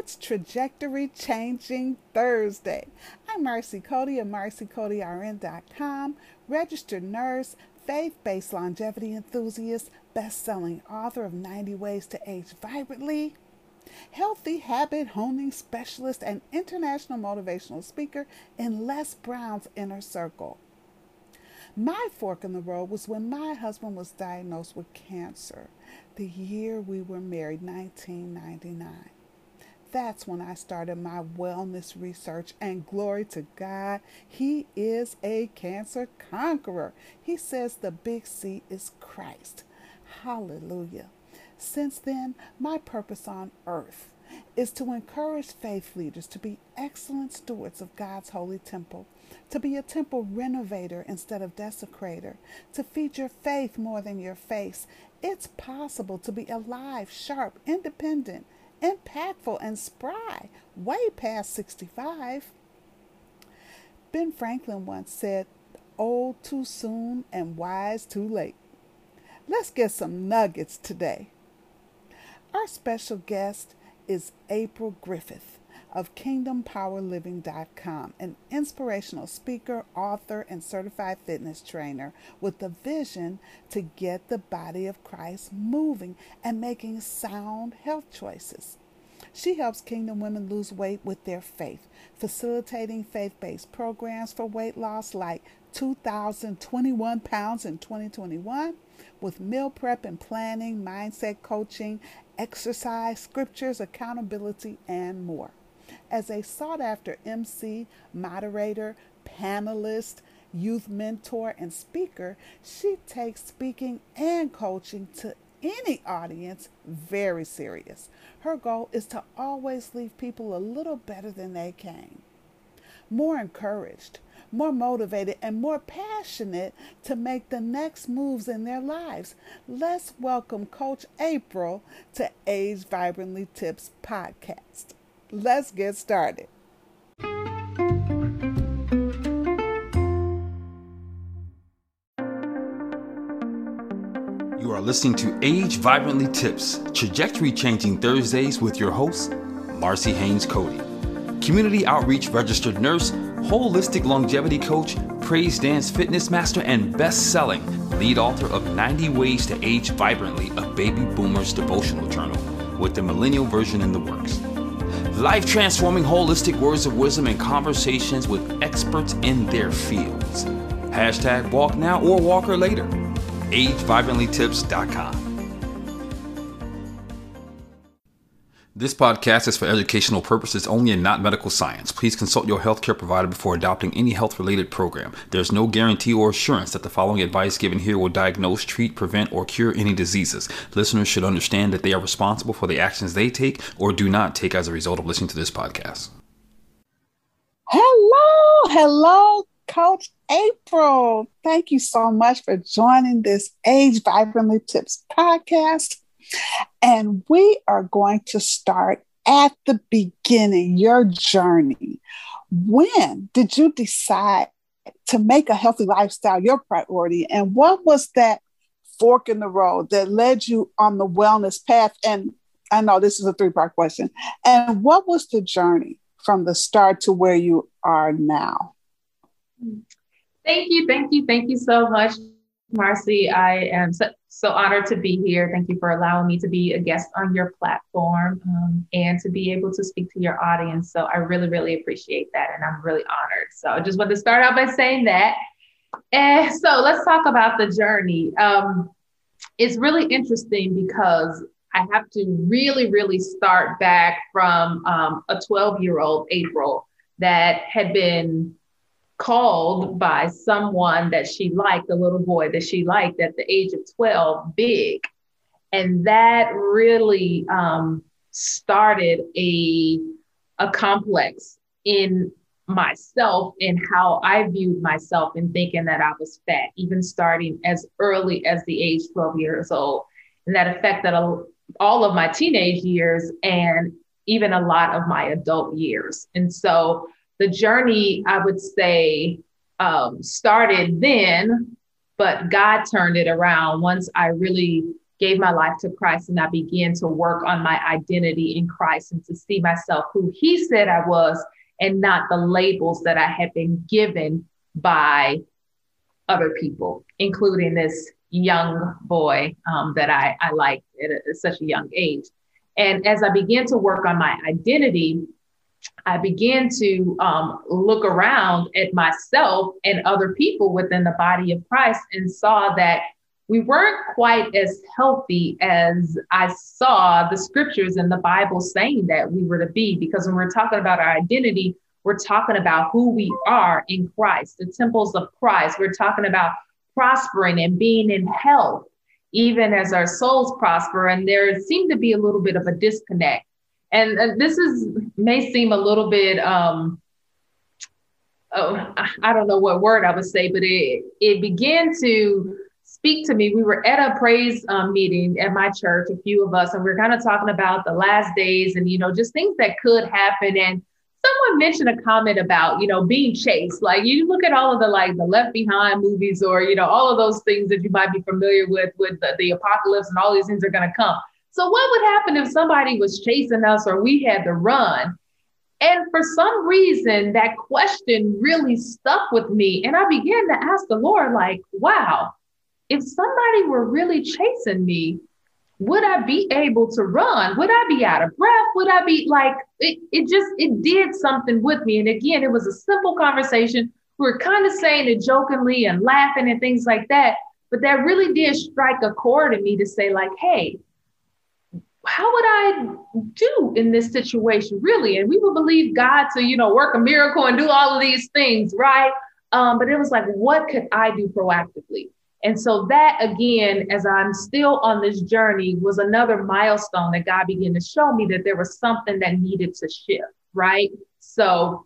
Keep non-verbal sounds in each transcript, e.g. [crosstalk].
It's Trajectory Changing Thursday. I'm Marcy Cody of MarcyCodyRN.com, registered nurse, faith based longevity enthusiast, best selling author of 90 Ways to Age Vibrantly, healthy habit honing specialist, and international motivational speaker in Les Brown's inner circle. My fork in the road was when my husband was diagnosed with cancer, the year we were married, 1999 that's when I started my wellness research. And glory to God, He is a cancer conqueror. He says the big C is Christ. Hallelujah. Since then, my purpose on earth is to encourage faith leaders to be excellent stewards of God's holy temple, to be a temple renovator instead of desecrator, to feed your faith more than your face. It's possible to be alive, sharp, independent, impactful and spry, way past 65. Ben Franklin once said, Old too soon and wise too late. Let's get some nuggets today. Our special guest is April Griffith of KingdomPowerLiving.com, an inspirational speaker, author, and certified fitness trainer with the vision to get the body of Christ moving and making sound health choices. She helps Kingdom women lose weight with their faith, facilitating faith based programs for weight loss like 2,021 pounds in 2021 with meal prep and planning, mindset coaching, exercise, scriptures, accountability, and more. As a sought after MC, moderator, panelist, youth mentor, and speaker, she takes speaking and coaching to any audience very serious. Her goal is to always leave people a little better than they came, more encouraged, more motivated, and more passionate to make the next moves in their lives. Let's welcome Coach April to Age Vibrantly Tips podcast. Let's get started. You are listening to Age Vibrantly Tips, trajectory changing Thursdays with your host, Marcy Haynes Cody. Community outreach registered nurse, holistic longevity coach, praise dance fitness master, and best selling lead author of 90 Ways to Age Vibrantly, a baby boomer's devotional journal, with the millennial version in the works. Life transforming holistic words of wisdom and conversations with experts in their fields. Hashtag walk now or walker later agevibrantlytips.com. This podcast is for educational purposes only and not medical science. Please consult your healthcare provider before adopting any health related program. There's no guarantee or assurance that the following advice given here will diagnose, treat, prevent, or cure any diseases. Listeners should understand that they are responsible for the actions they take or do not take as a result of listening to this podcast. Hello, hello, Coach April. Thank you so much for joining this Age Vibrantly Tips podcast. And we are going to start at the beginning, your journey. When did you decide to make a healthy lifestyle your priority? And what was that fork in the road that led you on the wellness path? And I know this is a three part question. And what was the journey from the start to where you are now? Thank you, thank you, thank you so much, Marcy. I am so, so honored to be here. Thank you for allowing me to be a guest on your platform um, and to be able to speak to your audience. So I really, really appreciate that, and I'm really honored. So I just want to start out by saying that. And [laughs] so let's talk about the journey. Um, it's really interesting because I have to really, really start back from um, a 12 year old April that had been called by someone that she liked, a little boy that she liked at the age of 12, big. And that really um, started a, a complex in myself and how I viewed myself and thinking that I was fat, even starting as early as the age 12 years old. And that affected a, all of my teenage years and even a lot of my adult years. And so the journey, I would say, um, started then, but God turned it around once I really gave my life to Christ and I began to work on my identity in Christ and to see myself who He said I was and not the labels that I had been given by other people, including this young boy um, that I, I liked at, at such a young age. And as I began to work on my identity, I began to um, look around at myself and other people within the body of Christ and saw that we weren't quite as healthy as I saw the scriptures and the Bible saying that we were to be. Because when we're talking about our identity, we're talking about who we are in Christ, the temples of Christ. We're talking about prospering and being in health, even as our souls prosper. And there seemed to be a little bit of a disconnect. And this is may seem a little bit um, oh, I don't know what word I would say, but it it began to speak to me. We were at a praise um, meeting at my church, a few of us, and we are kind of talking about the last days and you know just things that could happen. And someone mentioned a comment about you know being chased like you look at all of the like the left behind movies or you know all of those things that you might be familiar with with the, the apocalypse and all these things are going to come so what would happen if somebody was chasing us or we had to run and for some reason that question really stuck with me and i began to ask the lord like wow if somebody were really chasing me would I be able to run? Would I be out of breath? Would I be like, it, it just, it did something with me. And again, it was a simple conversation. We were kind of saying it jokingly and laughing and things like that. But that really did strike a chord in me to say, like, hey, how would I do in this situation, really? And we would believe God to, you know, work a miracle and do all of these things, right? Um, but it was like, what could I do proactively? And so that again, as I'm still on this journey, was another milestone that God began to show me that there was something that needed to shift, right? So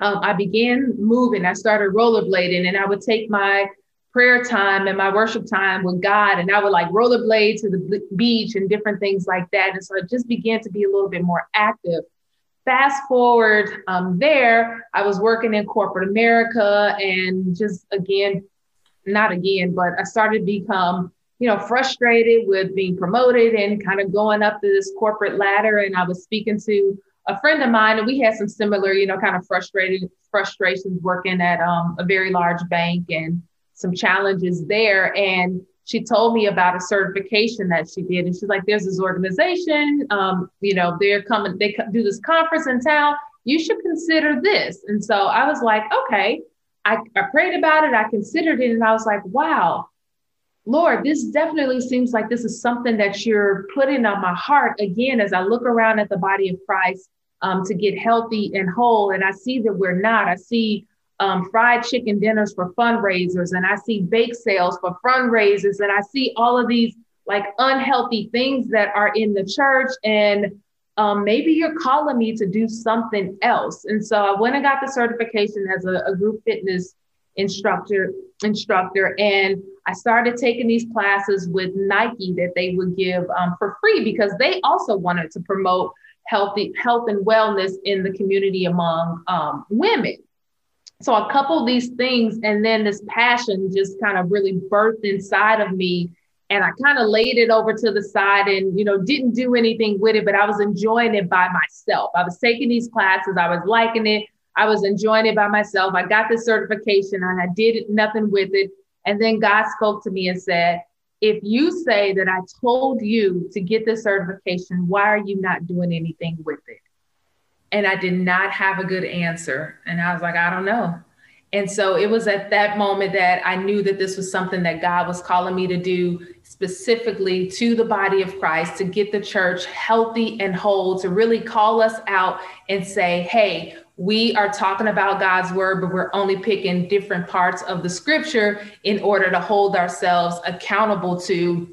um, I began moving. I started rollerblading, and I would take my prayer time and my worship time with God, and I would like rollerblade to the beach and different things like that. And so I just began to be a little bit more active. Fast forward um, there, I was working in corporate America and just again not again, but I started to become, you know, frustrated with being promoted and kind of going up to this corporate ladder. And I was speaking to a friend of mine, and we had some similar, you know, kind of frustrated frustrations working at um, a very large bank and some challenges there. And she told me about a certification that she did, and she's like, "There's this organization, um, you know, they're coming, they do this conference in town. You should consider this." And so I was like, "Okay." I, I prayed about it, I considered it, and I was like, wow, Lord, this definitely seems like this is something that you're putting on my heart again as I look around at the body of Christ um, to get healthy and whole. And I see that we're not. I see um, fried chicken dinners for fundraisers, and I see bake sales for fundraisers, and I see all of these like unhealthy things that are in the church. And um, maybe you're calling me to do something else. And so I went and got the certification as a, a group fitness instructor instructor and I started taking these classes with Nike that they would give um, for free because they also wanted to promote healthy health and wellness in the community among um, women. So I coupled these things, and then this passion just kind of really birthed inside of me and I kind of laid it over to the side and you know didn't do anything with it, but I was enjoying it by myself. I was taking these classes, I was liking it, I was enjoying it by myself. I got the certification and I did nothing with it. And then God spoke to me and said, if you say that I told you to get the certification, why are you not doing anything with it? And I did not have a good answer. And I was like, I don't know. And so it was at that moment that I knew that this was something that God was calling me to do specifically to the body of Christ to get the church healthy and whole, to really call us out and say, hey, we are talking about God's word, but we're only picking different parts of the scripture in order to hold ourselves accountable to.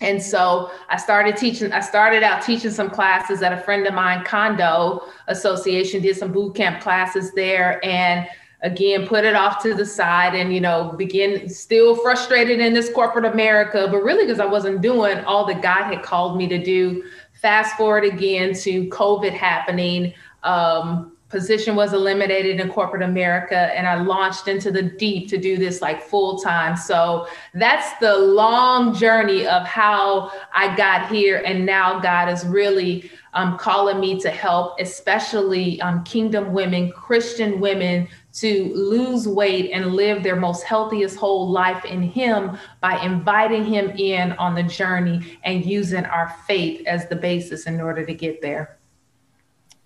And so I started teaching, I started out teaching some classes at a friend of mine, Condo Association, did some boot camp classes there. And again put it off to the side and you know begin still frustrated in this corporate america but really because i wasn't doing all that god had called me to do fast forward again to covid happening um, position was eliminated in corporate America and I launched into the deep to do this like full time. So that's the long journey of how I got here. And now God is really um, calling me to help, especially um, kingdom women, Christian women, to lose weight and live their most healthiest whole life in Him by inviting Him in on the journey and using our faith as the basis in order to get there.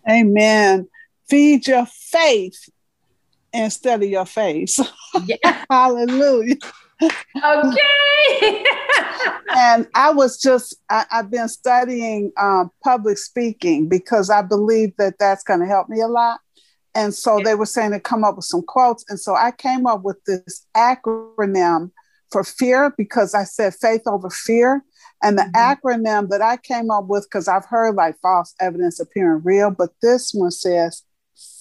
Amen. Feed your faith instead of your face. Yeah. [laughs] Hallelujah. Okay. [laughs] and I was just, I, have been studying um, public speaking because I believe that that's going to help me a lot. And so they were saying to come up with some quotes. And so I came up with this acronym for fear because I said faith over fear. And the mm-hmm. acronym that I came up with, because I've heard like false evidence appearing real, but this one says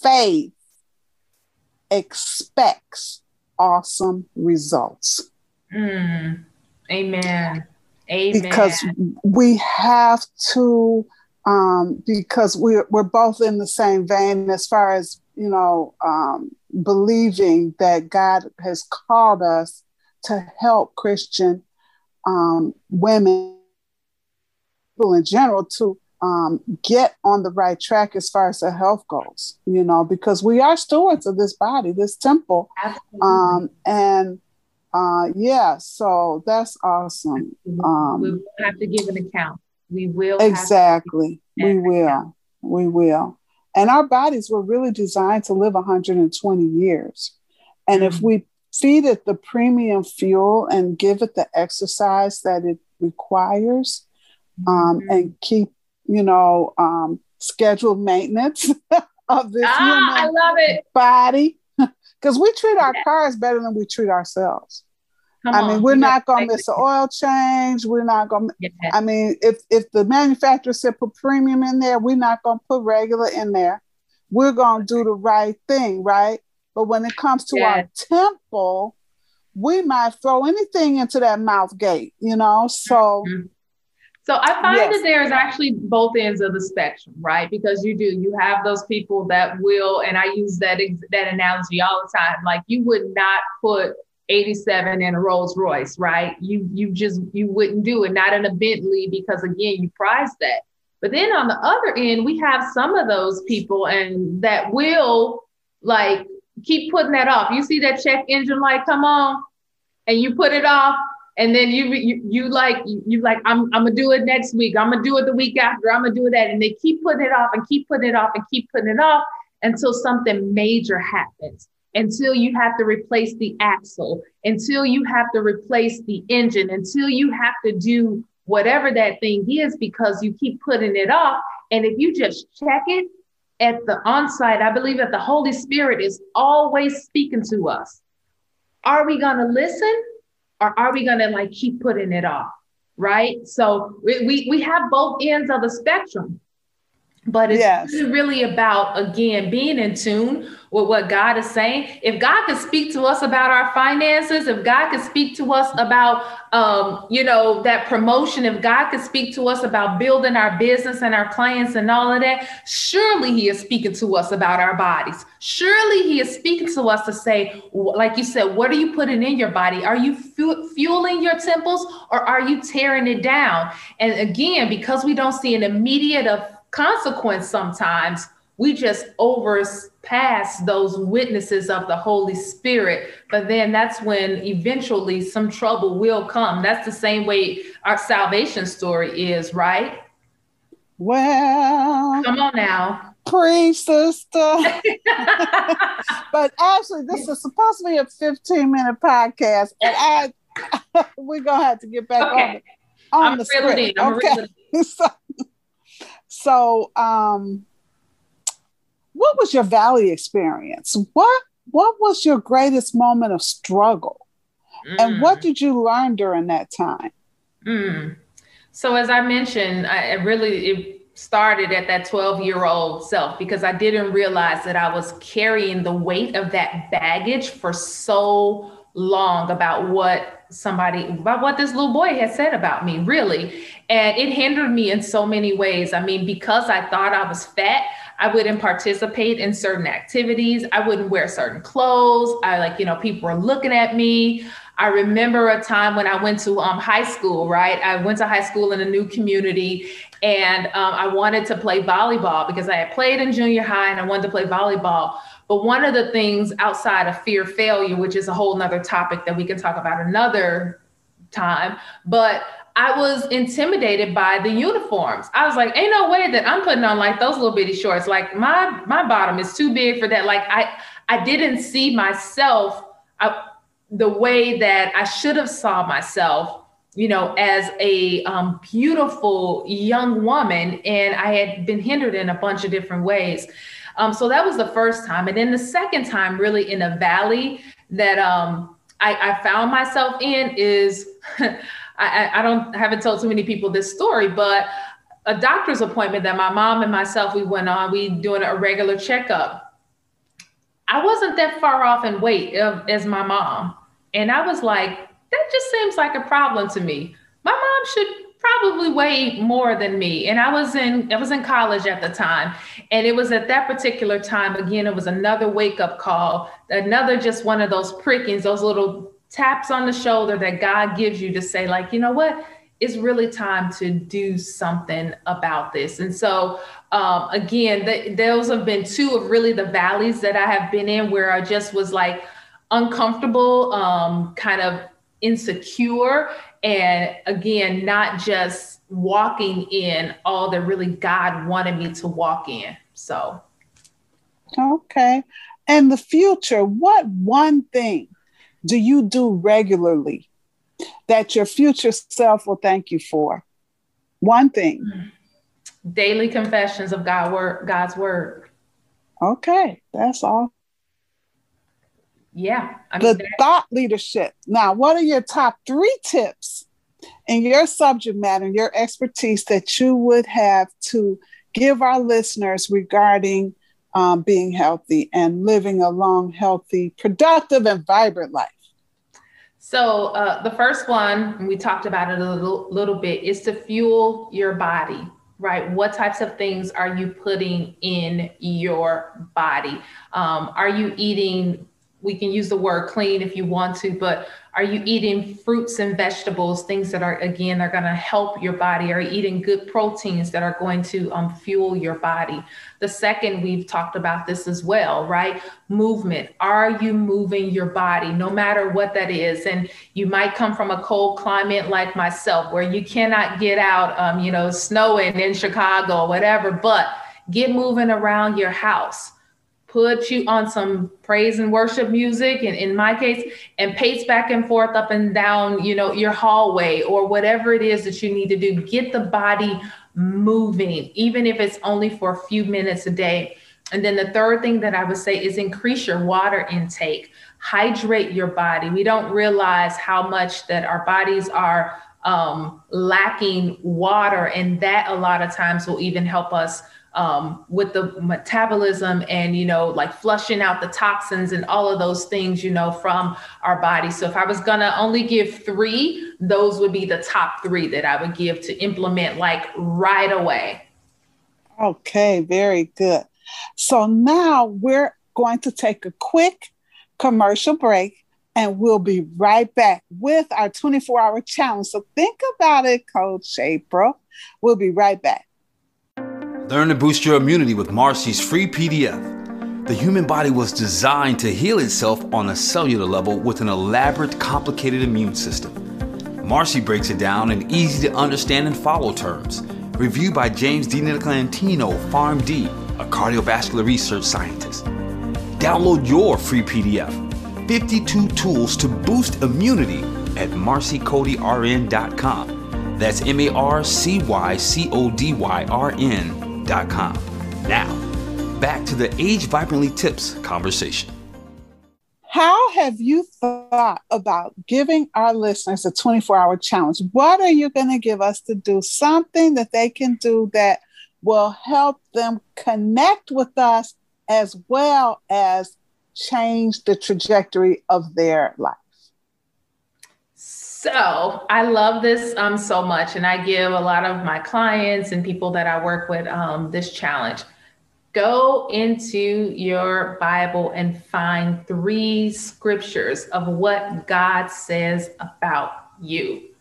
faith expects awesome results. Mm. Amen. Amen. Because we have to, um, because we're, we're both in the same vein as far as, you know, um, believing that God has called us to help Christian um, women people in general to um, get on the right track as far as their health goes, you know, because we are stewards of this body, this temple. Um, and uh, yeah, so that's awesome. Um, we will have to give an account. We will. Exactly. We will. Account. We will. And our bodies were really designed to live 120 years. And mm-hmm. if we feed it the premium fuel and give it the exercise that it requires, um, mm-hmm. and keep you know, um, scheduled maintenance [laughs] of this ah, I love it. body. [laughs] Because we treat our yeah. cars better than we treat ourselves. Come I on. mean, we're you not gonna miss an oil change. We're not gonna. Yeah. I mean, if if the manufacturer said put premium in there, we're not gonna put regular in there. We're gonna do the right thing, right? But when it comes to our temple, we might throw anything into that mouth gate, you know. So mm-hmm. So I find yes. that there's actually both ends of the spectrum, right? Because you do, you have those people that will, and I use that that analogy all the time. Like you would not put 87 in a Rolls Royce, right? You you just you wouldn't do it, not in a Bentley, because again, you prize that. But then on the other end, we have some of those people and that will like keep putting that off. You see that check engine light come on and you put it off and then you you, you like you, like I'm I'm gonna do it next week. I'm gonna do it the week after. I'm gonna do that, and they keep putting it off and keep putting it off and keep putting it off until something major happens. Until you have to replace the axle, until you have to replace the engine, until you have to do whatever that thing is because you keep putting it off. And if you just check it at the onsite, I believe that the Holy Spirit is always speaking to us. Are we going to listen or are we going to like keep putting it off? Right. So we, we, we have both ends of the spectrum, but it's yes. really about, again, being in tune with what God is saying. If God could speak to us about our finances, if God could speak to us about, um, you know, that promotion, if God could speak to us about building our business and our clients and all of that, surely He is speaking to us about our bodies. Surely He is speaking to us to say, like you said, what are you putting in your body? Are you fu- fueling your temples or are you tearing it down? And again, because we don't see an immediate of consequence sometimes we just overpass those witnesses of the Holy Spirit. But then that's when eventually some trouble will come. That's the same way our salvation story is, right? Well, come on now. Preach, sister. [laughs] but actually, this is supposed to be a 15 minute podcast, and I [laughs] we're gonna have to get back okay. on, on I'm the script. okay. [laughs] so, um what was your valley experience? What what was your greatest moment of struggle? Mm. And what did you learn during that time? Mm. So as I mentioned, I really it started at that 12 year old self because I didn't realize that I was carrying the weight of that baggage for so long about what somebody about what this little boy had said about me really and it hindered me in so many ways i mean because i thought i was fat I wouldn't participate in certain activities. I wouldn't wear certain clothes. I like, you know, people were looking at me. I remember a time when I went to um, high school, right? I went to high school in a new community and um, I wanted to play volleyball because I had played in junior high and I wanted to play volleyball. But one of the things outside of fear failure, which is a whole nother topic that we can talk about another time, but I was intimidated by the uniforms. I was like, ain't no way that I'm putting on like those little bitty shorts. Like my my bottom is too big for that. Like I I didn't see myself I, the way that I should have saw myself, you know, as a um, beautiful young woman, and I had been hindered in a bunch of different ways. Um, so that was the first time, and then the second time, really in a valley that um, I, I found myself in is. [laughs] I, I don't I haven't told too many people this story, but a doctor's appointment that my mom and myself we went on, we doing a regular checkup. I wasn't that far off in weight as my mom, and I was like, that just seems like a problem to me. My mom should probably weigh more than me and i was in i was in college at the time and it was at that particular time again it was another wake up call another just one of those prickings those little taps on the shoulder that God gives you to say, like, you know what? It's really time to do something about this. And so, um, again, the, those have been two of really the valleys that I have been in where I just was like uncomfortable, um, kind of insecure, and again, not just walking in all that really God wanted me to walk in. So, okay. And the future, what one thing do you do regularly that your future self will thank you for? One thing. Daily confessions of God word, God's word. Okay, that's all. Yeah. I mean, the thought leadership. Now, what are your top three tips in your subject matter, your expertise that you would have to give our listeners regarding um, being healthy and living a long, healthy, productive, and vibrant life? So, uh, the first one, we talked about it a little, little bit, is to fuel your body, right? What types of things are you putting in your body? Um, are you eating we can use the word clean if you want to, but are you eating fruits and vegetables, things that are, again, are going to help your body? Are you eating good proteins that are going to um, fuel your body? The second, we've talked about this as well, right? Movement. Are you moving your body, no matter what that is? And you might come from a cold climate like myself, where you cannot get out, um, you know, snowing in Chicago whatever, but get moving around your house put you on some praise and worship music and in my case and pace back and forth up and down you know your hallway or whatever it is that you need to do. Get the body moving even if it's only for a few minutes a day. And then the third thing that i would say is increase your water intake. Hydrate your body. We don't realize how much that our bodies are um, lacking water and that a lot of times will even help us um, with the metabolism and you know like flushing out the toxins and all of those things you know from our body. So if i was gonna only give three those would be the top three that i would give to implement like right away. Okay very good. So now we're going to take a quick commercial break and we'll be right back with our 24 hour challenge. So think about it coach april. We'll be right back Learn to boost your immunity with Marcy's free PDF. The human body was designed to heal itself on a cellular level with an elaborate, complicated immune system. Marcy breaks it down in easy to understand and follow terms. Reviewed by James DiNicolantonio, PharmD, a cardiovascular research scientist. Download your free PDF 52 Tools to Boost Immunity at marcycodyrn.com. That's M A R C Y C O D Y R N now, back to the Age Vibrantly Tips conversation. How have you thought about giving our listeners a 24 hour challenge? What are you going to give us to do? Something that they can do that will help them connect with us as well as change the trajectory of their life. So I love this um, so much, and I give a lot of my clients and people that I work with um, this challenge. go into your Bible and find three scriptures of what God says about you.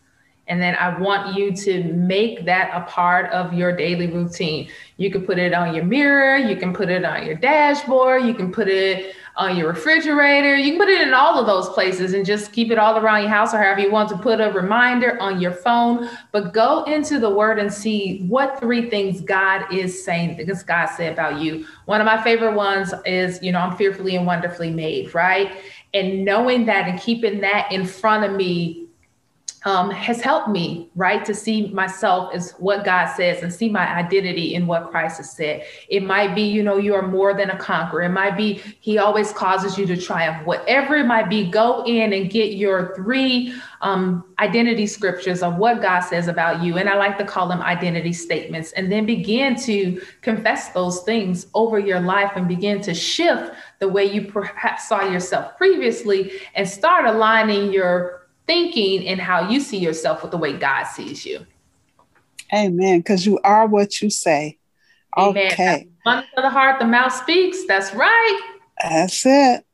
And then I want you to make that a part of your daily routine. You can put it on your mirror, you can put it on your dashboard, you can put it on your refrigerator. You can put it in all of those places and just keep it all around your house or however you want to put a reminder on your phone. But go into the word and see what three things God is saying, because God said about you. One of my favorite ones is, you know, I'm fearfully and wonderfully made, right? And knowing that and keeping that in front of me um, has helped me, right, to see myself as what God says and see my identity in what Christ has said. It might be, you know, you are more than a conqueror. It might be, He always causes you to triumph. Whatever it might be, go in and get your three um, identity scriptures of what God says about you. And I like to call them identity statements. And then begin to confess those things over your life and begin to shift the way you perhaps saw yourself previously and start aligning your thinking and how you see yourself with the way God sees you. Amen. Because you are what you say. Amen. Okay. One of the heart, the mouth speaks. That's right. That's it.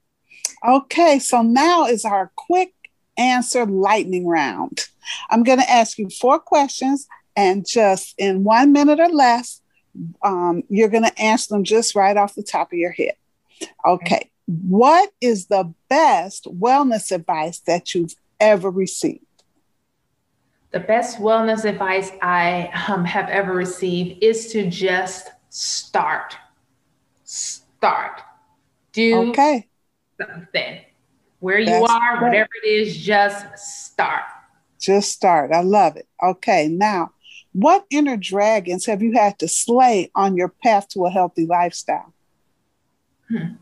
Okay. So now is our quick answer lightning round. I'm going to ask you four questions, and just in one minute or less, um, you're going to answer them just right off the top of your head. Okay. What is the best wellness advice that you've ever received? The best wellness advice I um, have ever received is to just start. Start. Do okay. something. Where That's you are, great. whatever it is, just start. Just start. I love it. Okay. Now, what inner dragons have you had to slay on your path to a healthy lifestyle? Hmm.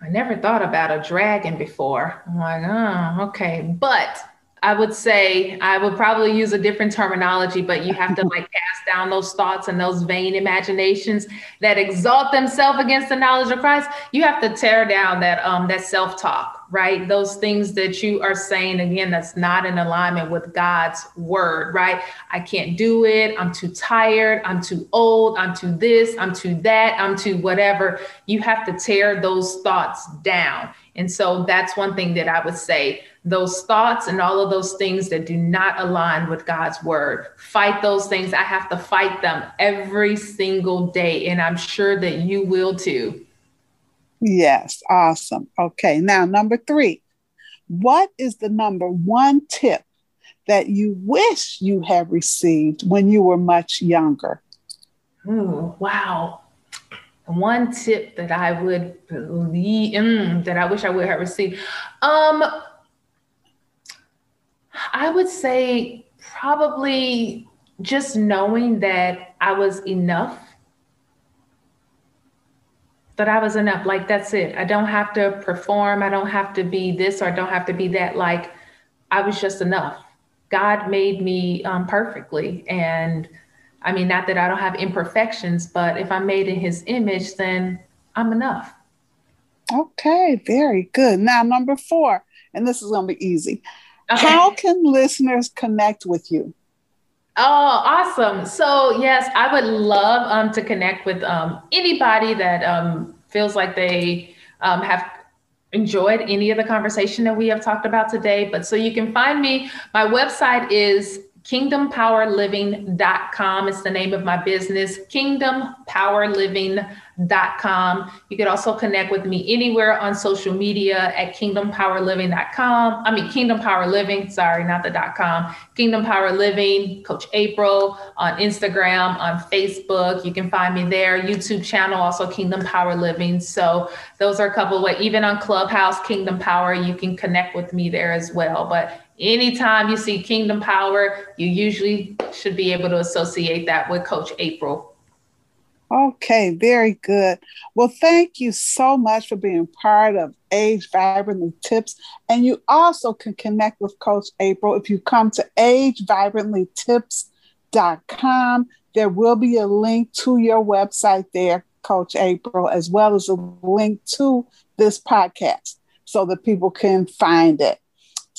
I never thought about a dragon before. I'm like, oh, okay. But I would say I would probably use a different terminology, but you have to like [laughs] cast down those thoughts and those vain imaginations that exalt themselves against the knowledge of Christ. You have to tear down that um that self-talk, right? Those things that you are saying again that's not in alignment with God's word, right? I can't do it. I'm too tired. I'm too old. I'm too this. I'm too that. I'm too whatever. You have to tear those thoughts down. And so that's one thing that I would say those thoughts and all of those things that do not align with God's word. Fight those things. I have to fight them every single day. And I'm sure that you will too. Yes, awesome. Okay, now number three. What is the number one tip that you wish you had received when you were much younger? Ooh, wow. One tip that I would believe mm, that I wish I would have received. Um, I would say probably just knowing that I was enough. That I was enough. Like, that's it. I don't have to perform. I don't have to be this or I don't have to be that. Like, I was just enough. God made me um, perfectly. And I mean, not that I don't have imperfections, but if I'm made in his image, then I'm enough. Okay, very good. Now, number four, and this is going to be easy. Okay. How can listeners connect with you? Oh, awesome. So, yes, I would love um, to connect with um, anybody that um, feels like they um, have enjoyed any of the conversation that we have talked about today. But so you can find me, my website is kingdompowerliving.com. It's the name of my business, kingdompowerliving.com. You could also connect with me anywhere on social media at kingdompowerliving.com. I mean, Kingdom Power Living, sorry, not the .com. Kingdom Power Living, Coach April on Instagram, on Facebook. You can find me there. YouTube channel, also Kingdom Power Living. So those are a couple of ways. Even on Clubhouse, Kingdom Power, you can connect with me there as well. But anytime you see Kingdom Power, you usually should be able to associate that with Coach April. Okay, very good. Well, thank you so much for being part of Age Vibrantly Tips. And you also can connect with Coach April if you come to agevibrantlytips.com. There will be a link to your website there, Coach April, as well as a link to this podcast so that people can find it.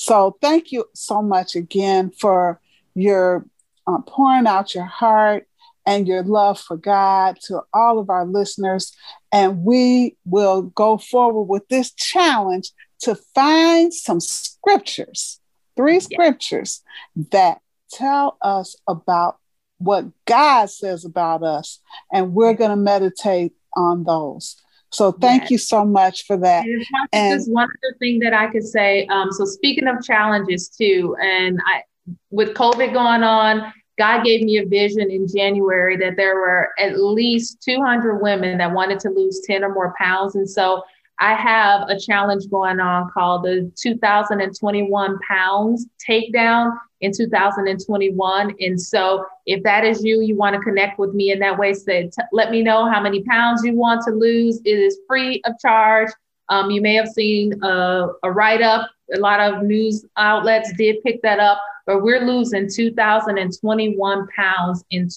So thank you so much again for your uh, pouring out your heart and your love for God to all of our listeners. And we will go forward with this challenge to find some scriptures, three scriptures that tell us about what God says about us. And we're going to meditate on those. So thank yes. you so much for that. And just one other thing that I could say. Um, so speaking of challenges too, and I with COVID going on, God gave me a vision in January that there were at least 200 women that wanted to lose 10 or more pounds. And so I have a challenge going on called the 2021 pounds takedown in 2021. And so if that is you, you want to connect with me in that way, say, t- let me know how many pounds you want to lose. It is free of charge. Um, you may have seen a, a write up. A lot of news outlets did pick that up, but we're losing 2,021 pounds in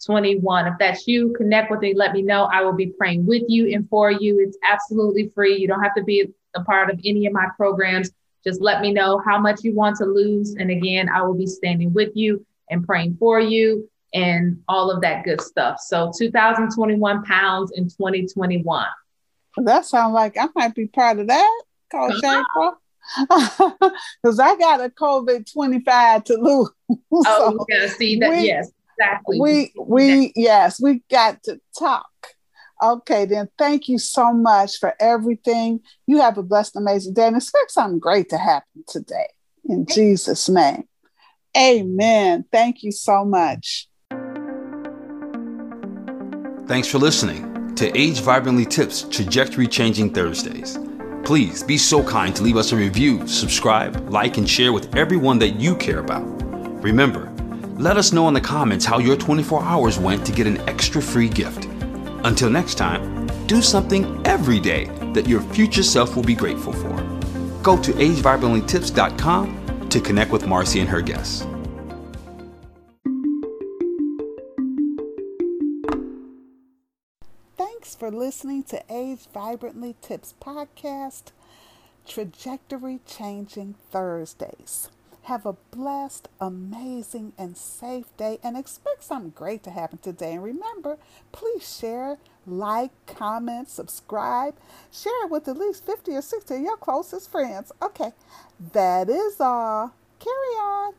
2021. If that's you, connect with me. Let me know. I will be praying with you and for you. It's absolutely free. You don't have to be a part of any of my programs. Just let me know how much you want to lose. And again, I will be standing with you and praying for you and all of that good stuff. So 2021 pounds in 2021. That sounds like I might be part of that, Coach. April. [laughs] Because I got a COVID 25 to lose. [laughs] Oh, so yeah. See that? We, yes, exactly. We, we, yes, we got to talk. Okay, then thank you so much for everything. You have a blessed, amazing day and expect something great to happen today. In Jesus' name. Amen. Thank you so much. Thanks for listening to Age Vibrantly Tips Trajectory Changing Thursdays. Please be so kind to leave us a review, subscribe, like, and share with everyone that you care about. Remember, let us know in the comments how your 24 hours went to get an extra free gift. Until next time, do something every day that your future self will be grateful for. Go to agevibrantlytips.com to connect with Marcy and her guests. Thanks for listening to Age Vibrantly Tips podcast, Trajectory Changing Thursdays. Have a blessed, amazing, and safe day and expect something great to happen today. And remember, please share, like, comment, subscribe. Share it with at least 50 or 60 of your closest friends. Okay, that is all. Carry on.